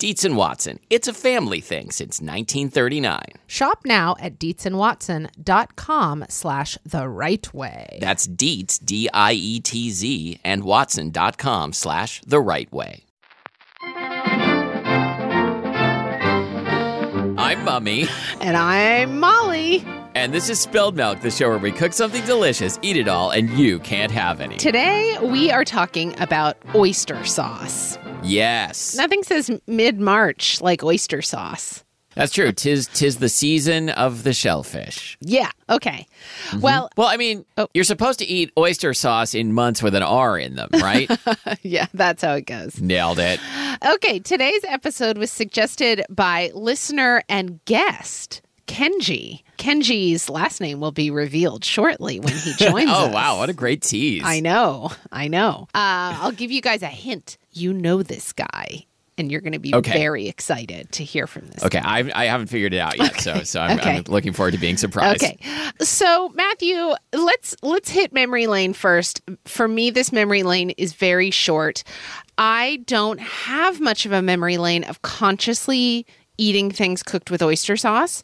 Dietz and Watson. It's a family thing since 1939. Shop now at dietzandwatson.com slash the right way. That's Dietz, D I E T Z, and Watson.com slash the right way. I'm Mummy, And I'm Molly. And this is Spilled Milk, the show where we cook something delicious, eat it all, and you can't have any. Today we are talking about oyster sauce. Yes. Nothing says mid March like oyster sauce. That's true. Tis tis the season of the shellfish. Yeah, okay. Mm-hmm. Well, Well, I mean, Oh. you're supposed to eat oyster sauce in months with an R in them, right? yeah, that's how it goes. Nailed it. Okay, today's episode was suggested by listener and guest Kenji. Kenji's last name will be revealed shortly when he joins Oh us. wow, what a great tease. I know, I know. Uh, I'll give you guys a hint. You know this guy, and you're going to be Okay. very excited to hear from this. Okay, I I haven't figured it out yet, so so I'm, Okay. I'm looking forward to being surprised. Okay. So, Matthew, let's let's hit memory lane first. For me this memory lane is very short. I don't have much of a memory lane of consciously eating things cooked with oyster sauce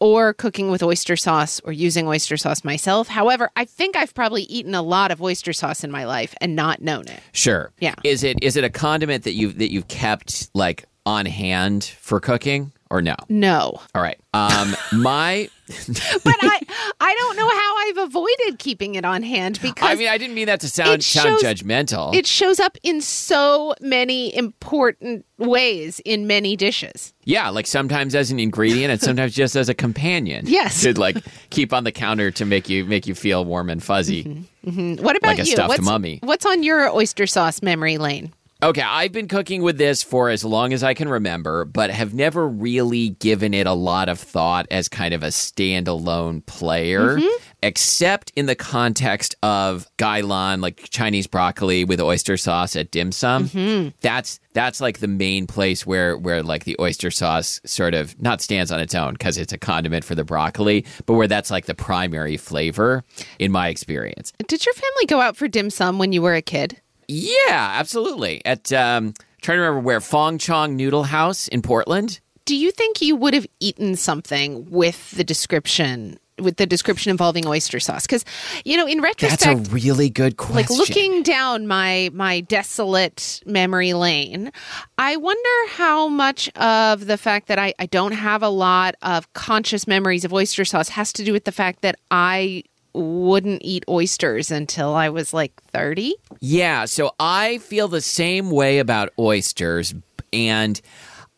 or cooking with oyster sauce or using oyster sauce myself. However, I think I've probably eaten a lot of oyster sauce in my life and not known it. Sure. Yeah. Is it is it a condiment that you that you've kept like on hand for cooking or no? No. All right. Um my But I I don't know how I've avoided keeping it on hand because I mean I didn't mean that to sound It sound judgmental. it shows up in so many important ways in many dishes. yeah, like sometimes as an ingredient and sometimes just as a companion. Yes. To like keep on the counter to make you make you feel warm and fuzzy. Mm-hmm. What about Like a you? stuffed what's, mummy. What's on your oyster sauce memory lane? Okay, I've been cooking with this for as long as I can remember, but have never really given it a lot of thought as kind of a standalone player, mm-hmm. except in the context of gailan, like Chinese broccoli with oyster sauce at dim sum. Mm-hmm. That's that's like the main place where where like the oyster sauce sort of not stands on its own because it's a condiment for the broccoli, but where that's like the primary flavor in my experience. Did your family go out for dim sum when you were a kid? Yeah, absolutely. At um trying to remember where Fong Chong Noodle House in Portland. Do you think you would have eaten something with the description with the description involving oyster sauce? Because you know, in retrospect That's a really good question. like looking down my my desolate memory lane i wonder how much of the fact that I, I don't have a lot of conscious memories of oyster sauce has to do with the fact that i wouldn't eat oysters until i was like 30 Yeah, so I feel the same way about oysters and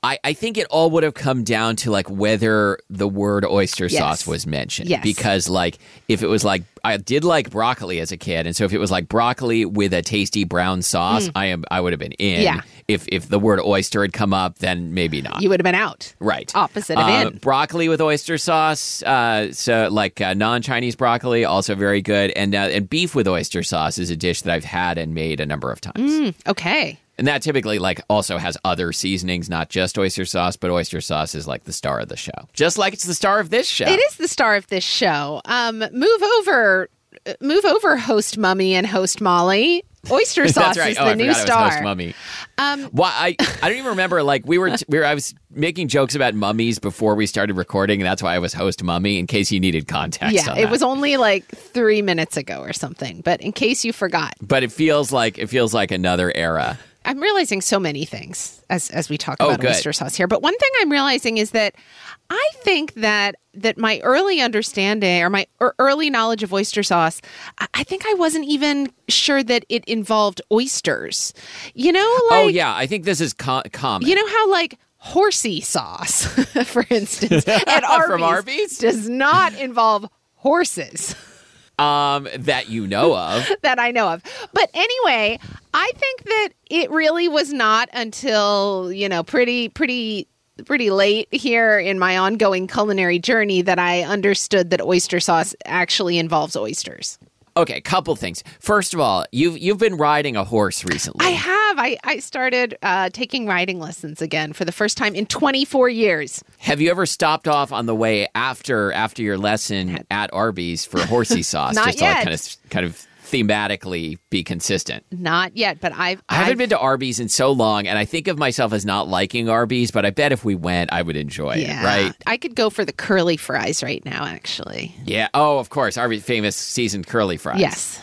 I, I think it all would have come down to like whether the word oyster Yes. sauce was mentioned. Yes. Because like if it was like I did like broccoli as a kid, and so if it was like broccoli with a tasty brown sauce, I am I would have been in. Mm. Yeah. If if the word oyster had come up, then maybe not. you would have been out Right. Opposite of Uh, in. Broccoli with oyster sauce. Uh, so, like uh, non Chinese broccoli, also very good. And, uh, and beef with oyster sauce is a dish that I've had and made a number of times. okay And that typically, like, also has other seasonings, not just oyster sauce, but oyster sauce is like the star of the show. Just like it's the star of this show. it is the star of this show um move over uh, move over host mummy and host molly oyster sauce right. is oh, the I new was host star. mummy. Um, Why I, I don't even remember. Like we were, we were. I was making jokes about mummies before we started recording, and that's why I was host mummy. In case you needed context. yeah, it was only like three minutes ago or something. But in case you forgot, But it feels like it feels like another era. I'm realizing so many things as as we talk Oh, about good. oyster sauce here. But one thing I'm realizing is that I think that that my early understanding or my early knowledge of oyster sauce, I, think I wasn't even sure that it involved oysters. You know, oh, like oh yeah, I think this is co- common. you know how like horsey sauce, for instance, at Arby's, Arby's? does not involve horses. Um, that you know of. that I know of. But anyway, I think that it really was not until, you know, pretty pretty pretty late here in my ongoing culinary journey that I understood that oyster sauce actually involves oysters. Okay, couple things. First of all, you've you've been riding a horse recently. I have. I, I started uh, taking riding lessons again for the first time in 24 years. Have you ever stopped off on the way after after your lesson at Arby's for horsey sauce, Not just yet. kind of kind of thematically be consistent? Not yet, but I've. I haven't I've- been to Arby's in so long, and I think of myself as not liking Arby's, but I bet if we went, I would enjoy Yeah, it, right? I could go for the curly fries right now, actually. Yeah. Oh, of course, Arby's famous seasoned curly fries. Yes.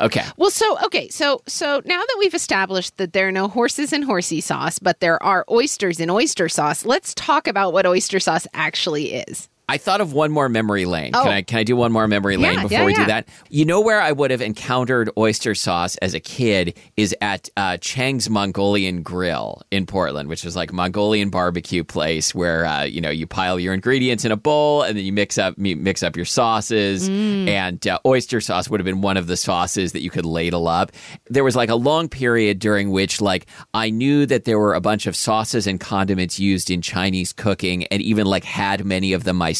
Okay. Well, so okay, so so now that we've established that there are no horses in horsey sauce, but there are oysters in oyster sauce, let's talk about what oyster sauce actually is. I thought of one more memory lane. Oh. Can I can I do one more memory lane Yeah, before yeah, we do that? You know where I would have encountered oyster sauce as a kid is at uh, Chang's Mongolian Grill in Portland, which is like Mongolian barbecue place where uh, you know you pile your ingredients in a bowl and then you mix up mix up your sauces. Mm. And uh, oyster sauce would have been one of the sauces that you could ladle up. There was like a long period during which like I knew that there were a bunch of sauces and condiments used in Chinese cooking, and even like had many of them myself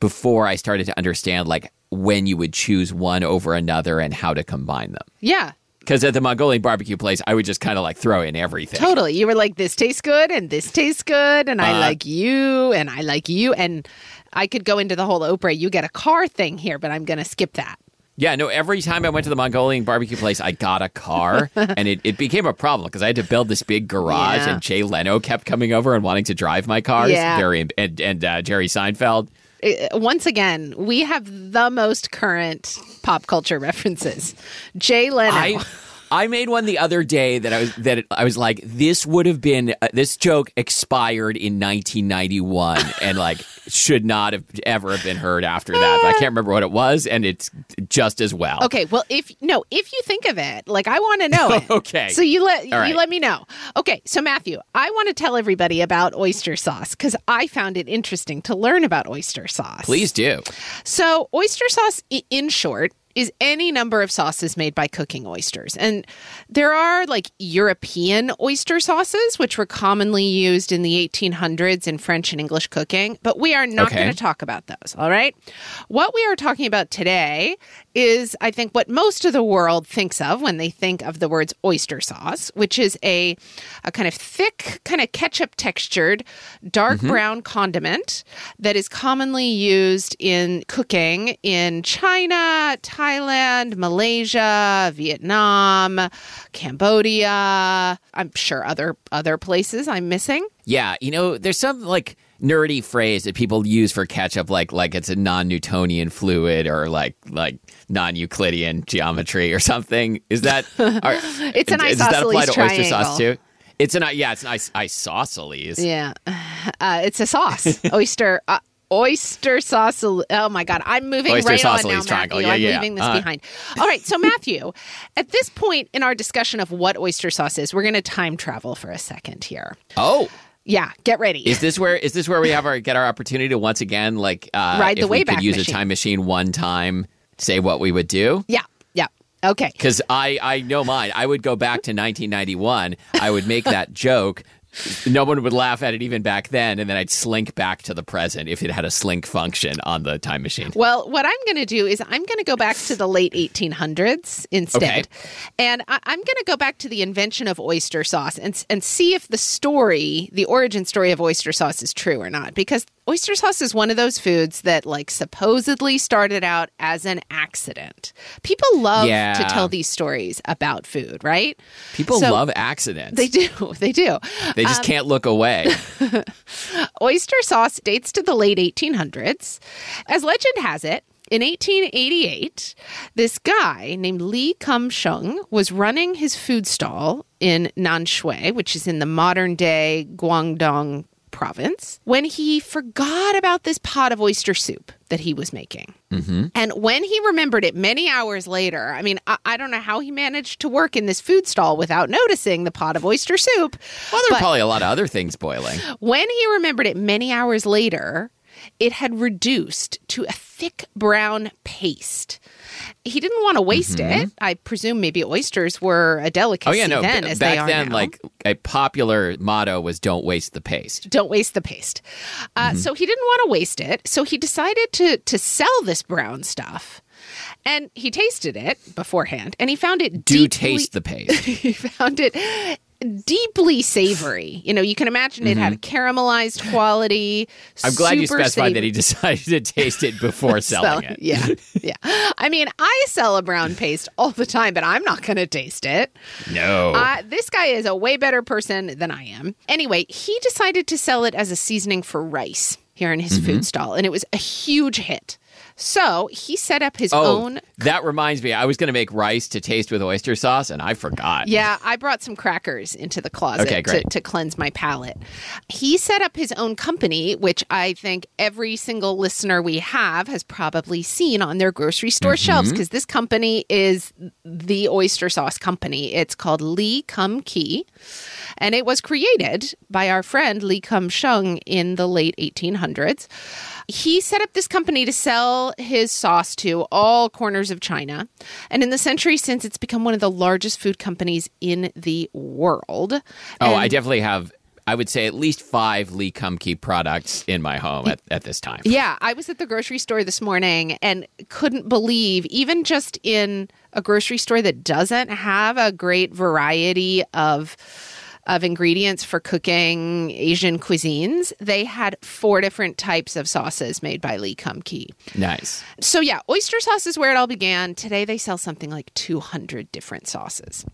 before I started to understand like when you would choose one over another and how to combine them. Yeah, Because at the Mongolian barbecue place, I would just kind of like throw in everything. totally. You were like, this tastes good, and this tastes good, and I Uh, like you, and I like you, and I could go into the whole Oprah, you get a car thing here, but I'm going to skip that. Yeah, no, every time I went to the Mongolian barbecue place, I got a car, and it, it became a problem because I had to build this big garage, Yeah. and Jay Leno kept coming over and wanting to drive my cars. Yeah. Very, and, and uh, Jerry Seinfeld. Uh, Once again, we have the most current pop culture references. Jay Leno. I I made one the other day that I was that I was like this would have been uh, this joke expired in 1991 and like should not have ever have been heard after that. But I can't remember what it was and it's just as well. Okay, well, if no, if you think of it, like I want to know it. Okay. So you let right. you let me know. Okay, so Matthew, I want to tell everybody about oyster sauce because I found it interesting to learn about oyster sauce. Please do. So, oyster sauce, in short, is any number of sauces made by cooking oysters. And there are like European oyster sauces, which were commonly used in the 1800s in French and English cooking, but we are not Okay. going to talk about those. All right. What we are talking about today is, I think, what most of the world thinks of when they think of the words oyster sauce, which is a, a kind of thick, kind of ketchup textured, dark mm-hmm. brown condiment that is commonly used in cooking in China, Thailand, Malaysia, Vietnam, Cambodia. I'm sure other other places I'm missing. Yeah, you know, there's some like nerdy phrase that people use for ketchup like like it's a non-Newtonian fluid or like like non-Euclidean geometry or something. Is that are, It's an does that apply isosceles to oyster sauce triangle. too? It's an yeah, it's an is- isosceles. Yeah, uh, it's a sauce. oyster. Uh, Oyster sauce. Oh my God. I'm moving Oyster right on now, isosceles triangle. Matthew. Yeah, I'm yeah. leaving this Uh. behind. All right. So, Matthew, at this point in our discussion of what oyster sauce is, we're going to time travel for a second here. Oh, Yeah. Get ready. is this where is this where we have our get our opportunity to once again like uh, Ride the if we Wayback could use Machine. a time machine one time, say what we would do? yeah. Yeah. Okay. Because I, I know mine. I would go back to 1991. I would make that joke. No one would laugh at it even back then, and then I'd slink back to the present if it had a slink function on the time machine. Well, what I'm going to do is I'm going to go back to the late 1800s instead. Okay. And I, I'm going to go back to the invention of oyster sauce and, and see if the story, the origin story of oyster sauce is true or not. Because oyster sauce is one of those foods that like supposedly started out as an accident. People love Yeah. to tell these stories about food, right? People So- love accidents. They do. They do. They just um, can't look away. Oyster sauce dates to the late 1800s. As legend has it, in 1888, this guy named Lee Kum Sheung was running his food stall in Nanshui, which is in the modern day Guangdong province, when he forgot about this pot of oyster soup that he was making. Mm-hmm. And when he remembered it many hours later, I mean, I, I don't know how he managed to work in this food stall without noticing the pot of oyster soup. Well, there But- probably a lot of other things boiling. When he remembered it many hours later, it had reduced to a thick brown paste. He didn't want to waste it. I presume maybe oysters were a delicacy Mm-hmm. Oh yeah, no. then, b- as they back are then, now. like a popular motto was "Don't waste the paste." don't waste the paste. Uh, Mm-hmm. So he didn't want to waste it. So he decided to to sell this brown stuff. And he tasted it beforehand, and he found it Do deeply, taste the paste. he found it deeply savory. You know, you can imagine it had a caramelized quality. Mm-hmm. I'm glad you specified that he decided to taste it before selling it. Yeah, yeah. I mean, I sell a brown paste all the time, but I'm not going to taste it. No. Uh, this guy is a way better person than I am. Anyway, he decided to sell it as a seasoning for rice here in his Mm-hmm. food stall, and it was a huge hit. So he set up his oh, own. that reminds me. I was going to make rice to taste with oyster sauce, and I forgot. Yeah, I brought some crackers into the closet Okay, to, to cleanse my palate. He set up his own company, which I think every single listener we have has probably seen on their grocery store mm-hmm. shelves because this company is the oyster sauce company. It's called Lee Kum Key, and it was created by our friend Lee Kum Sheung in the late 1800s. He set up this company to sell his sauce to all corners of China. And in the century since, it's become one of the largest food companies in the world. Oh, And- I definitely have. I would say at least five Lee Kum Kee products in my home at, at this time. Yeah, I was at the grocery store this morning and couldn't believe, even just in a grocery store that doesn't have a great variety of of ingredients for cooking Asian cuisines, they had four different types of sauces made by Lee Kum Kee. Nice. So yeah, oyster sauce is where it all began. Today they sell something like 200 different sauces.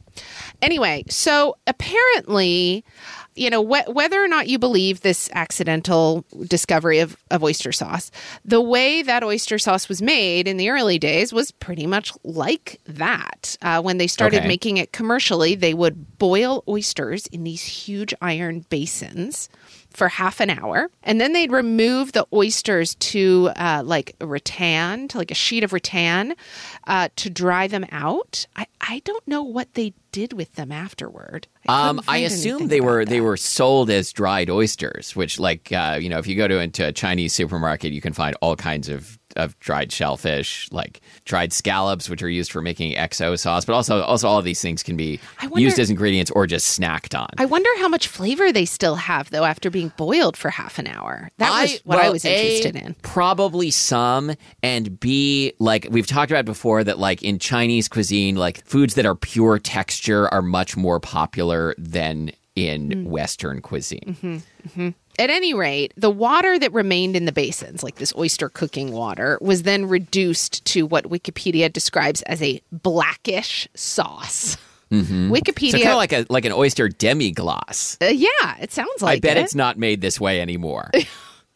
Anyway, so apparently, you know, wh- whether or not you believe this accidental discovery of, of oyster sauce, the way that oyster sauce was made in the early days was pretty much like that. Uh, when they started Okay. making it commercially, they would boil oysters in these huge iron basins for half an hour. And then they'd remove the oysters to uh, like a rattan, to like a sheet of rattan uh, to dry them out. I, I don't know what they did with them afterward. I Um, I assume they were about they were sold as dried oysters, which, like, uh, you know, if you go to into a Chinese supermarket, you can find all kinds of, of dried shellfish, like dried scallops, which are used for making XO sauce. But also, also all of these things can be wonder- used as ingredients or just snacked on. I wonder how much flavor they still have though after being boiled for half an hour. That was what I well, was A, interested in. Probably some, and B, like we've talked about before, that like in Chinese cuisine, like foods that are pure texture are much more popular than in Mm. Western cuisine. At any rate, the water that remained in the basins, like this oyster cooking water, was then reduced to what Wikipedia describes as a blackish sauce. Wikipedia, So kind of like a like an oyster demi glace. uh, yeah, it sounds like I bet it. it's not made this way anymore.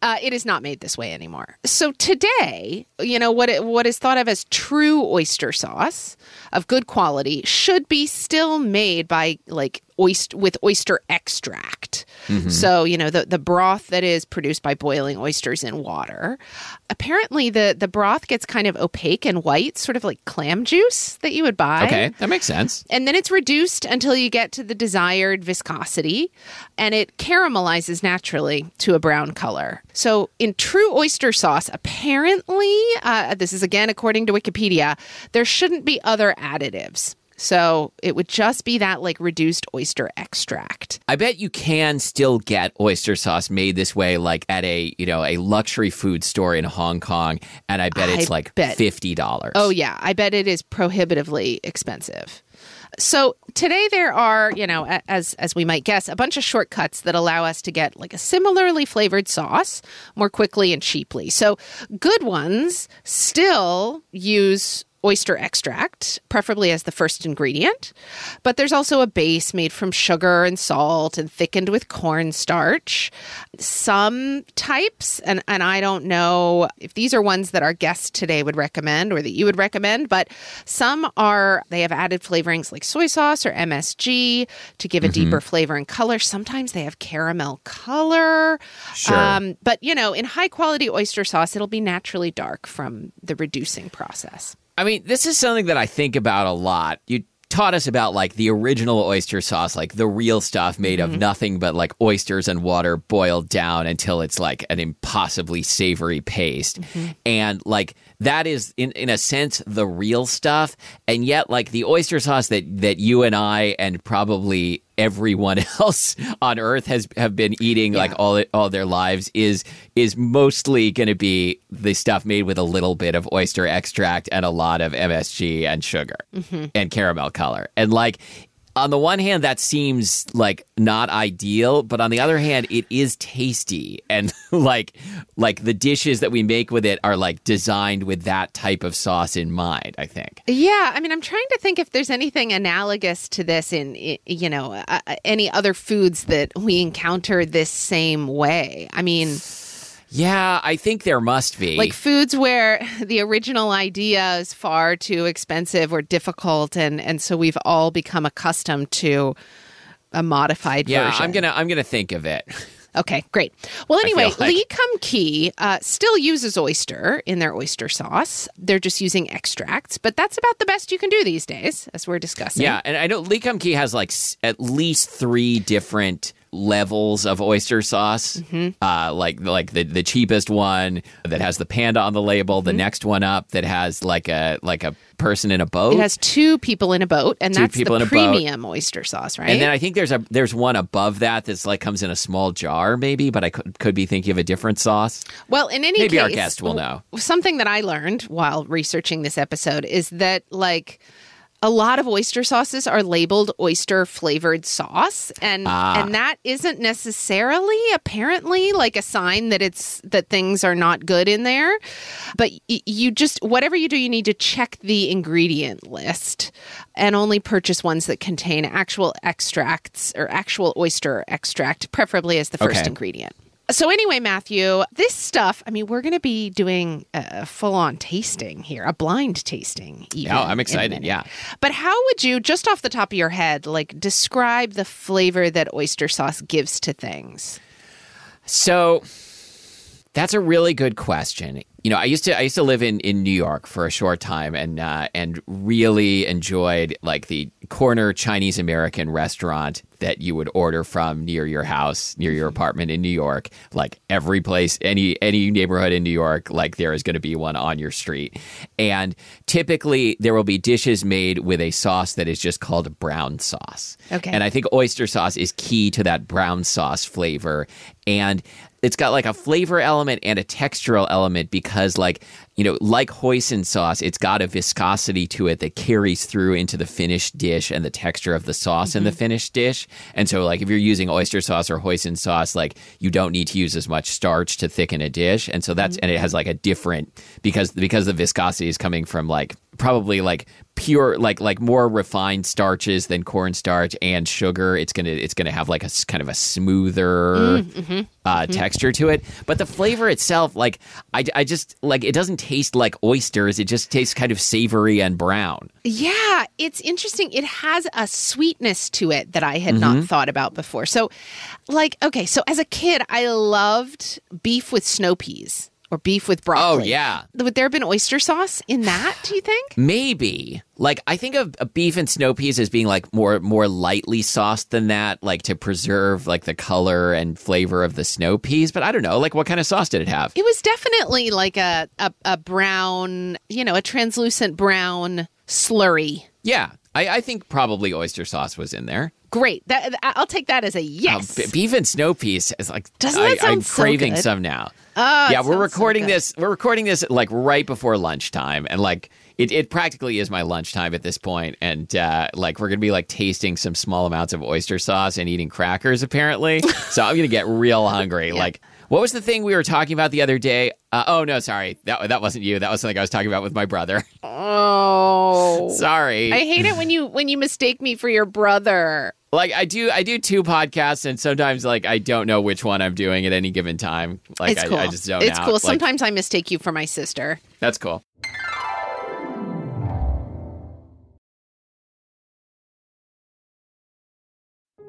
Uh, it is not made this way anymore. So today, you know what it, what is thought of as true oyster sauce of good quality should be still made by like oyster with oyster extract. So you know the the broth that is produced by boiling oysters in water. Apparently, the the broth gets kind of opaque and white, sort of like clam juice that you would buy. okay, that makes sense. And then it's reduced until you get to the desired viscosity and it caramelizes naturally to a brown color. So, in true oyster sauce, apparently, uh, this is again according to Wikipedia, there shouldn't be other additives. So, it would just be that like reduced oyster extract. I bet you can still get oyster sauce made this way, like at a you know a luxury food store in Hong Kong, and I bet it's I like bet. fifty dollars. Oh, yeah. I bet it is prohibitively expensive. So today there are, you know, as as we might guess, a bunch of shortcuts that allow us to get like a similarly flavored sauce more quickly and cheaply. So good ones still use oyster extract, preferably as the first ingredient. But there's also a base made from sugar and salt and thickened with cornstarch. Some types, and, and I don't know if these are ones that our guest today would recommend or that you would recommend, but some are, they have added flavorings like soy sauce or MSG to give a mm-hmm. deeper flavor and color. Sometimes they have caramel color. Sure. Um, but, you know, in high quality oyster sauce, it'll be naturally dark from the reducing process. I mean, this is something that I think about a lot. You taught us about like the original oyster sauce, like the real stuff made of mm-hmm. nothing but like oysters and water boiled down until it's like an impossibly savory paste. Mm-hmm. And like that is in in a sense the real stuff. And yet like the oyster sauce that that you and I and probably everyone else on earth has have been eating like all all their lives is is mostly going to be the stuff made with a little bit of oyster extract and a lot of MSG and sugar mm-hmm. and caramel color. And like on the one hand that seems like not ideal, but on the other hand it is tasty and like like the dishes that we make with it are like designed with that type of sauce in mind, I think. Yeah, I mean, I'm trying to think if there's anything analogous to this in, you know, uh, uh, any other foods that we encounter this same way. I mean, Yeah, I think there must be. like foods where the original idea is far too expensive or difficult, and and so we've all become accustomed to a modified yeah, version. I'm gonna I'm gonna think of it. Okay, great. Well, anyway, like- Lee Kum Kee uh, still uses oyster in their oyster sauce. They're just using extracts, but that's about the best you can do these days, as we're discussing. Yeah, and I know Lee Kum Kee has like s- at least three different levels of oyster sauce. Mm-hmm. Uh, like like the the cheapest one that has the panda on the label. Mm-hmm. The next one up that has like a like a person in a boat. It has two people in a boat, and Two that's people the in a boat. premium oyster sauce, right? and then I think there's a there's one above that that's like comes in a small jar maybe, but I could, could be thinking of a different sauce. well, in any Maybe case, our guest will know. Something that I learned while researching this episode is that like a lot of oyster sauces are labeled oyster flavored sauce and Ah. and that isn't necessarily apparently like a sign that it's that things are not good in there but you just whatever you do you need to check the ingredient list and only purchase ones that contain actual extracts or actual oyster extract preferably as the first Okay. ingredient so anyway, Matthew, this stuff, I mean, we're going to be doing a full-on tasting here, a blind tasting even. Oh, I'm excited, yeah. But how would you just off the top of your head like describe the flavor that oyster sauce gives to things? So that's a really good question. You know, I used to I used to live in, in New York for a short time and uh, and really enjoyed like the corner Chinese American restaurant that you would order from near your house, near your mm-hmm. apartment in New York. Like every place, any any neighborhood in New York, like there is going to be one on your street. And typically there will be dishes made with a sauce that is just called brown sauce. Okay. And I think oyster sauce is key to that brown sauce flavor. And it's got like a flavor element and a textural element because, like, you know, like hoisin sauce, it's got a viscosity to it that carries through into the finished dish and the texture of the sauce in the mm-hmm. finished dish. And so, like, if you're using oyster sauce or hoisin sauce, like, you don't need to use as much starch to thicken a dish. And so that's, mm-hmm. and it has like a different, because, because the viscosity is coming from like, probably like pure like like more refined starches than cornstarch and sugar. It's gonna it's gonna have like a kind of a smoother mm, mm-hmm, uh, mm-hmm. texture to it. But the flavor itself like I, I just like it doesn't taste like oysters. It just tastes kind of savory and brown. Yeah, it's interesting. It has a sweetness to it that I had not mm-hmm. thought about before. So, like, okay, so as a kid, I loved beef with snow peas or beef with broccoli. Oh, yeah. Would there have been oyster sauce in that, do you think? maybe like i think of, of beef and snow peas as being like more more lightly sauced than that like to preserve like the color and flavor of the snow peas but i don't know like what kind of sauce did it have It was definitely like a, a, a brown, you know, a translucent brown slurry. Yeah, I, I think probably oyster sauce was in there. Great. That, I'll take that as a yes. Uh, beef and snow peas is like Doesn't that I, sound I'm so craving good? some now. Oh, yeah, we're sounds so recording this. We're recording this like right before lunchtime, and like it, it practically is my lunchtime at this point. And uh, like we're gonna be like tasting some small amounts of oyster sauce and eating crackers apparently. so I'm gonna get real hungry. Like. What was the thing we were talking about the other day? Uh, oh no, sorry, that that wasn't you. That was something I was talking about with my brother. Oh. sorry. I hate it when you when you mistake me for your brother. like I do I do two podcasts and sometimes like I don't know which one I'm doing at any given time. Like it's I, cool. I just don't it's know. cool. Like, Sometimes I mistake you for my sister. that's cool.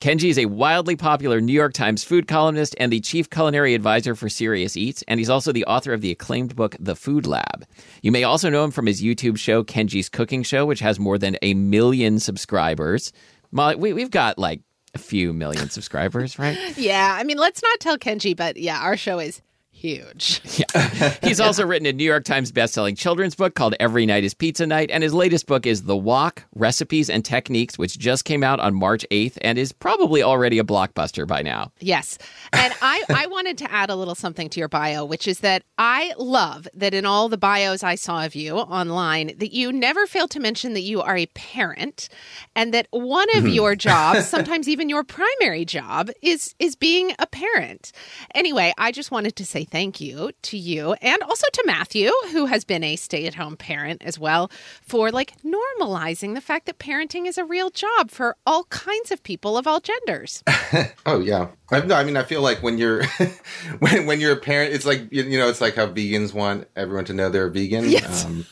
Kenji is a wildly popular New York Times food columnist and the chief culinary advisor for Serious Eats, and he's also the author of the acclaimed book, The Food Lab. You may also know him from his YouTube show, Kenji's Cooking Show, which has more than a million subscribers. Molly, we, we've got like a few million subscribers, right? Yeah, I mean, let's not tell Kenji, but yeah, our show is huge. Yeah. He's also written a New York Times bestselling children's book called Every Night is Pizza Night, and his latest book is The Wok Recipes and Techniques, which just came out on March 8th and is probably already a blockbuster by now. Yes. And I, I wanted to add a little something to your bio, which is that I love that in all the bios I saw of you online, that you never fail to mention that you are a parent and that one of mm-hmm. your jobs, sometimes even your primary job, is is being a parent. Anyway, I just wanted to say thank you to you and also to Matthew, who has been a stay-at-home parent as well, for like normalizing the fact that parenting is a real job for all kinds of people of all genders. Oh yeah, I, no, I mean I feel like when you're when when you're a parent, it's like you, you know it's like how vegans want everyone to know they're vegan. Yes. Um,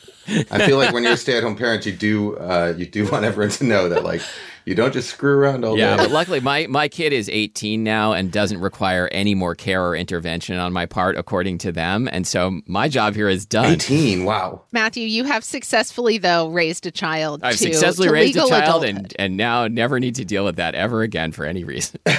I feel like when you're a stay-at-home parent, you do uh, you do want everyone to know that like you don't just screw around all Yeah, day. Yeah, but luckily my, my kid is 18 now and doesn't require any more care or intervention on my part, according to them. And so my job here is done. Eighteen, wow. Matthew, you have successfully, though, raised a child. I've to, successfully to raised a child adulthood. and, and now never need to deal with that ever again for any reason.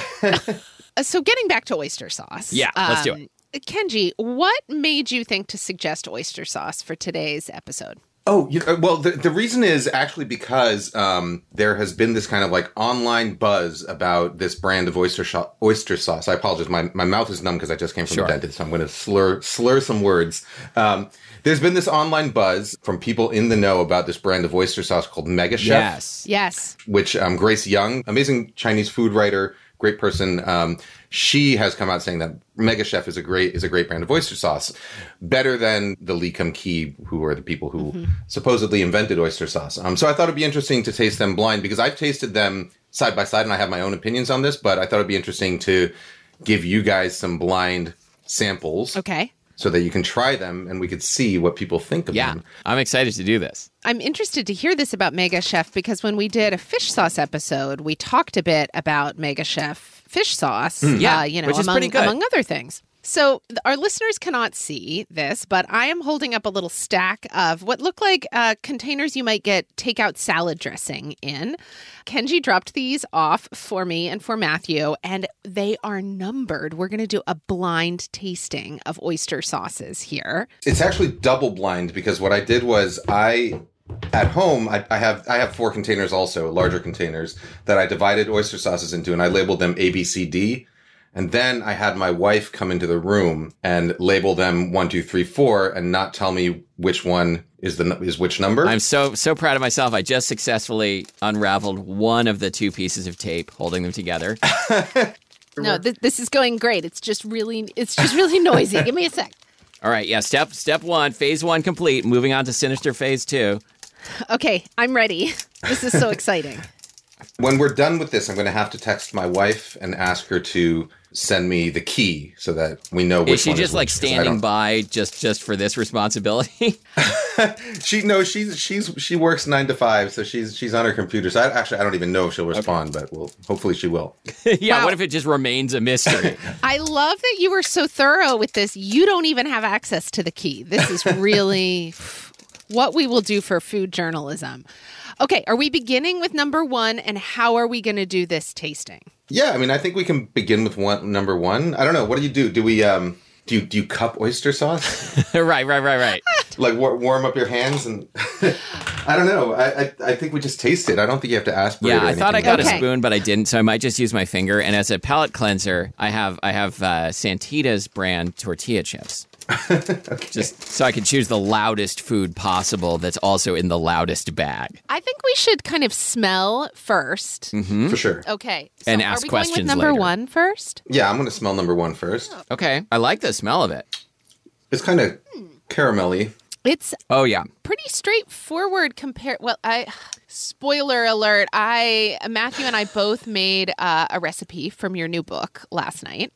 Uh, so, getting back to oyster sauce. Yeah, let's do um, Kenji, what made you think to suggest oyster sauce for today's episode? Oh, you know, well, the, the reason is actually because um, there has been this kind of like online buzz about this brand of oyster sho- oyster sauce. I apologize, my, my mouth is numb because I just came from Sure. the dentist, so I'm going to slur slur some words. Um, there's been this online buzz from people in the know about this brand of oyster sauce called Mega Chef yes. Yes. which um, Grace Young, amazing Chinese food writer, great person, um, she has come out saying that Mega Chef is a great is a great brand of oyster sauce, better than the Lee Kum Kee, who are the people who supposedly invented oyster sauce. Um, so I thought it'd be interesting to taste them blind because I've tasted them side by side and I have my own opinions on this, but I thought it'd be interesting to give you guys some blind samples Okay. so that you can try them and we could see what people think of Yeah. them. I'm excited to do this. I'm interested to hear this about Mega Chef because when we did a fish sauce episode, we talked a bit about Mega Chef fish sauce. Yeah, uh, you know, which is among, pretty good. among other things. So our listeners cannot see this, but I am holding up a little stack of what look like uh, containers you might get takeout salad dressing in. Kenji dropped these off for me and for Matthew, and they are numbered. We're going to do a blind tasting of oyster sauces here. it's actually double blind because what I did was I at home I, I have I have four containers also larger containers that I divided oyster sauces into and I labeled them A B C D and then I had my wife come into the room and label them one two three four and not tell me which one is the is which number. I'm so so proud of myself. I just successfully unraveled one of the two pieces of tape holding them together. No, th- this is going great. It's just really, it's just really noisy. Give me a sec. All right, yeah. Step step one, phase one complete. Moving on to sinister phase two. Okay, I'm ready. This is so exciting. When we're done with this, I'm going to have to text my wife and ask her to send me the key so that we know which Is she one just is like which, 'cause I standing by just just for this responsibility? She no, she's she's she works nine to five, so she's she's on her computer. So I, actually, I don't even know if she'll respond, but well, hopefully she will. yeah. Wow. What if it just remains a mystery? I love that you were so thorough with this. You don't even have access to the key. This is really what we will do for food journalism. Okay, are we beginning with number one and how are we going to do this tasting? Yeah, I mean, I think we can begin with one number one. I don't know. What do you do? Do we um do you do you cup oyster sauce? right, right, right, right. like war- warm up your hands and I don't know. I, I I think we just taste it. I don't think you have to aspirate. Yeah, or I thought I got Okay. a spoon, but I didn't, so I might just use my finger. And as a palate cleanser, I have I have uh, Santita's brand tortilla chips. Just so I can choose the loudest food possible that's also in the loudest bag. I think we should kind of smell 1st mm-hmm. for sure. Okay. So And are ask we going with questions number later. one first? Yeah, I'm gonna smell number one first. Oh. Okay, I like the smell of it. It's kind of caramelly. It's Oh yeah, pretty straightforward compared well i spoiler alert i matthew and i both made uh, a recipe from your new book last night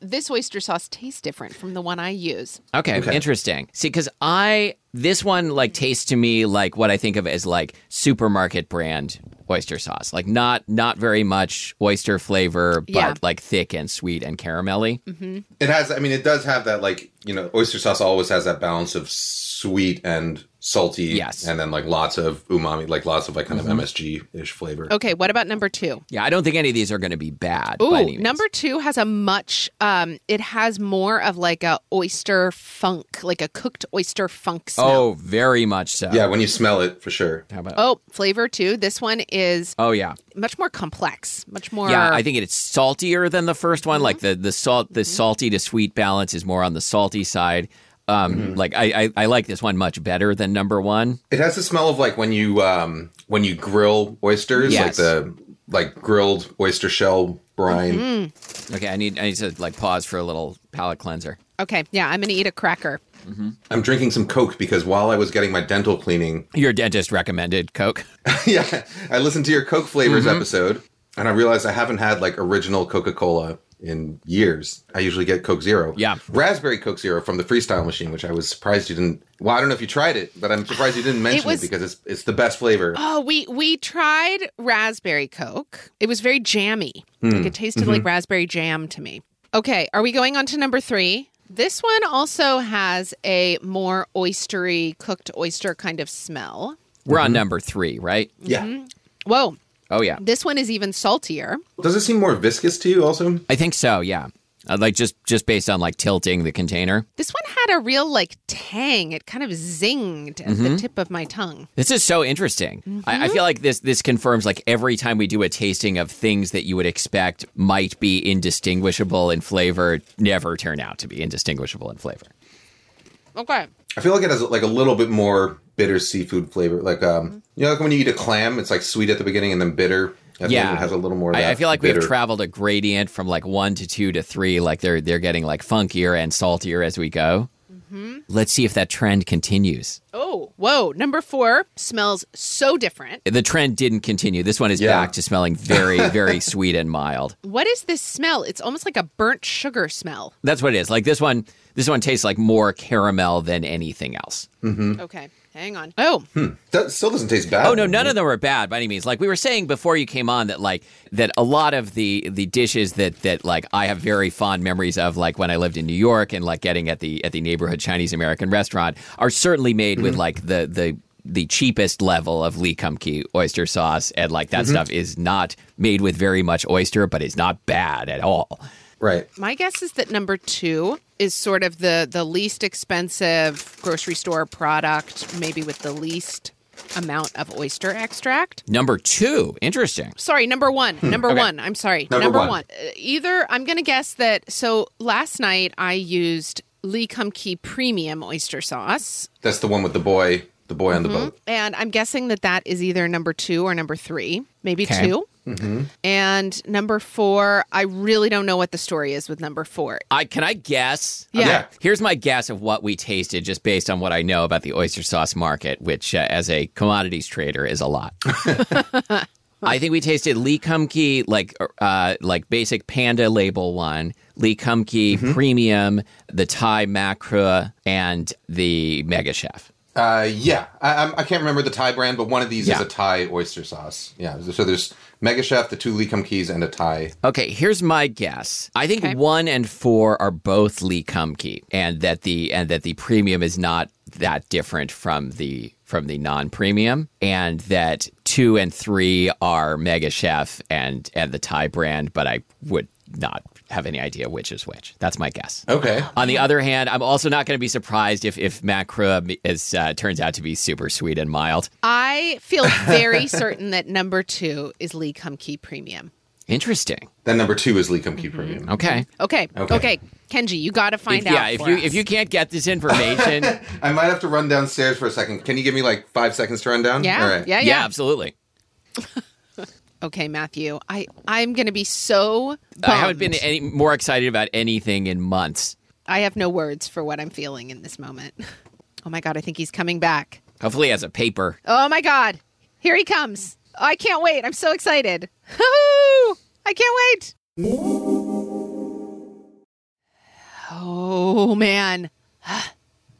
this oyster sauce tastes different from the one i use Okay, Okay. interesting. See, because I this one like tastes to me like what I think of as like supermarket brand oyster sauce, like not not very much oyster flavor, but Yeah. like thick and sweet and caramelly. Mm-hmm. It has. I mean, it does have that like you know, oyster sauce always has that balance of sweet and salty. Yes. and then like lots of umami, like lots of like kind of mm-hmm. MSG ish flavor. okay what about number two Yeah, I don't think any of these are going to be bad. Ooh, by any means. number two has a much um it has more of like a oyster funk like a cooked oyster funk smell Oh, very much so. Yeah, when you smell it, for sure. How about? oh flavor too this one is Oh yeah, much more complex much more yeah. I think it's saltier than the first one. Mm-hmm. Like the the salt, the mm-hmm. salty to sweet balance is more on the salty side. Um, like I, I I like this one much better than number one. It has the smell of like when you um when you grill oysters, Yes. like the like grilled oyster shell brine. Okay, I need I need to like pause for a little palate cleanser. okay yeah i'm gonna eat a cracker I'm drinking some Coke because while I was getting my dental cleaning, Your dentist recommended Coke. yeah, I listened to your Coke flavors Mm-hmm. episode, and I realized I haven't had like original Coca Cola in years. I usually get Coke Zero. Yeah. raspberry Coke Zero from the Freestyle machine, which I was surprised you didn't. Well, I don't know if you tried it, but I'm surprised you didn't mention it, was- because it's it's the best flavor. Oh, we we tried raspberry Coke. It was very jammy. Hmm. Like it tasted like mm-hmm. raspberry jam to me. Okay, are we going on to number three? This one also has a more oystery, cooked oyster kind of smell. We're on mm-hmm. number three, right? yeah. Mm-hmm. Whoa, Oh yeah, this one is even saltier. Does it seem more viscous to you? Also, I think so. Yeah, uh, like just just based on like tilting the container. This one had a real like tang. It kind of zinged at the tip of my tongue. This is so interesting. I, I feel like this this confirms like every time we do a tasting of things that you would expect might be indistinguishable in flavor, never turn out to be indistinguishable in flavor. Okay. I feel like it has like a little bit more bitter seafood flavor. Like um, mm-hmm. you know, like when you eat a clam, it's like sweet at the beginning and then bitter. At the Yeah. end. it has a little more. Of I, I feel like bitter. we've traveled a gradient from like one to two to three. Like they're they're getting like funkier and saltier as we go. Mm-hmm. Let's see if that trend continues. Oh, whoa. Number four smells so different. The trend didn't continue. This one is Yeah. back to smelling very, very sweet and mild. What is this smell? It's almost like a burnt sugar smell. That's what it is. Like this one, this one tastes like more caramel than anything else. Mm-hmm. Okay, hang on. Oh, hmm. That still doesn't taste bad. Oh no, none of them are bad by any means. Like we were saying before you came on that like that a lot of the the dishes that that like I have very fond memories of like when I lived in New York and like getting at the at the neighborhood Chinese American restaurant are certainly made with mm-hmm. like the the the cheapest level of Lee Kum Kee oyster sauce and like that mm-hmm. stuff is not made with very much oyster but is not bad at all. Right. my guess is that number two is sort of the the least expensive grocery store product, maybe with the least amount of oyster extract. Number 2, interesting. Sorry, number one. Number one. I'm sorry. Number one. one. Uh, Either I'm going to guess that. So last night I used Lee Kum Kee Premium oyster sauce, That's the one with the boy, the boy on the boat. and I'm guessing that that is either number two or number three, maybe Okay. two. And number four, I really don't know what the story is with number four. I can I guess? Yeah. Yeah. Here's my guess of what we tasted, just based on what I know about the oyster sauce market, which, uh, as a commodities trader, is a lot. I think we tasted Lee Kum Kee, like uh, like basic panda label one, Lee Kum Kee premium, the Thai Maekrua, and the Mega Chef. Uh, yeah, I, I can't remember the Thai brand, but one of these Yeah. is a Thai oyster sauce. Yeah, so there's Mega Chef, the two Lee Kum Keys, and a Thai. Okay, here's my guess. I think Okay. one and four are both Lee Kum Kee, and that the and that the premium is not that different from the from the non-premium, and that two and three are Mega Chef and and the Thai brand, but I would not have any idea which is which. That's my guess. Okay. On the other hand, I'm also not going to be surprised if if Maekrua is uh, turns out to be super sweet and mild. I feel very certain that number two is Lee Kum Kee Premium. Interesting. Then number two is Lee Kum Kee Premium. Okay. Okay. Okay. Okay. Kenji, you got to find If- out. yeah, if for you us. if you can't get this information, I might have to run downstairs for a second. Can you give me like five seconds to run down? yeah, All right. yeah, yeah, yeah, absolutely. Okay, Matthew, I I'm going to be so. Bummed. I haven't been any more excited about anything in months. I have no words for what I'm feeling in this moment. Oh my god, I think he's coming back. Hopefully, as a paper. Oh my god, here he comes. Oh, I can't wait. I'm so excited. Hoo-hoo! I can't wait. Oh man.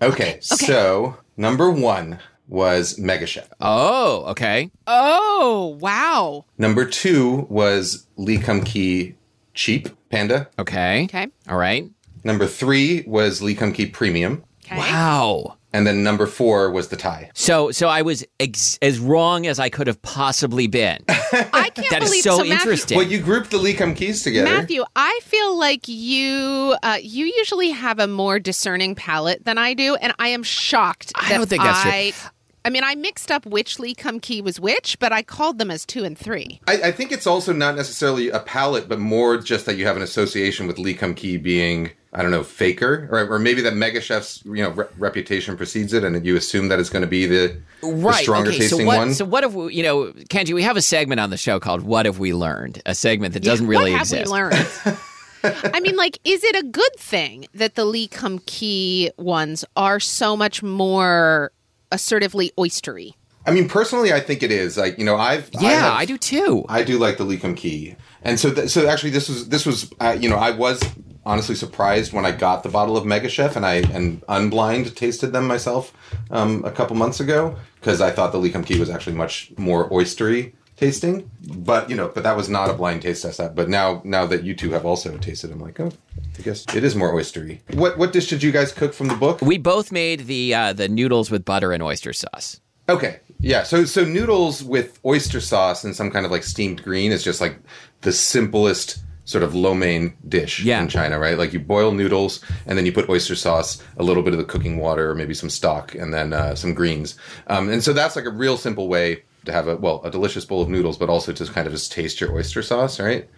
okay, Okay, so number one was Mega Chef. Oh, okay. Oh wow. Number two was Lee Kum Kee Cheap Panda. Okay. Okay. All right. Number three was Lee Kum Kee Premium. Okay. Wow. And then number four was the tie. So, so I was ex- as wrong as I could have possibly been. I can't That is believe so Matthew- interesting. Well, you grouped the Lee Kum Kees together. Matthew, I feel like you uh, you usually have a more discerning palate than I do, and I am shocked. I that don't think that's true. I, I mean, I mixed up which Lee Kum Kee was which, but I called them as two and three. I, I think it's also not necessarily a palate, but more just that you have an association with Lee Kum Kee being, I don't know, faker, or, or maybe that Mega Chef's you know re- reputation precedes it, and you assume that it's going to be the, the stronger okay. tasting so what? one. So what have we? You know, Kenji, we have a segment on the show called "What Have We Learned?" A segment that doesn't really what exist. have we learned? I mean, like, is it a good thing that the Lee Kum Kee ones are so much more assertively oystery? I mean, personally, I think it is. Like you know, I've I Yeah, have- I do too. I do like the Lee Key, and so th- so actually, this was this was uh, you know I was honestly surprised when I got the bottle of Mega Chef and I and unblind tasted them myself um, a couple months ago because I thought the Lee Key was actually much more oystery tasting. But you know, but that was not a blind taste test. That, but now now that you two have also tasted, I'm like, oh, I guess it is more oystery. What what dish did you guys cook from the book? We both made the uh, the noodles with butter and oyster sauce. Okay. Yeah. So so noodles with oyster sauce and some kind of like steamed green is just like the simplest sort of lo mein dish Yeah. in China, right? Like you boil noodles and then you put oyster sauce, a little bit of the cooking water, or maybe some stock, and then uh, some greens. Um, and so that's like a real simple way to have a well a delicious bowl of noodles, but also to kind of just taste your oyster sauce, right?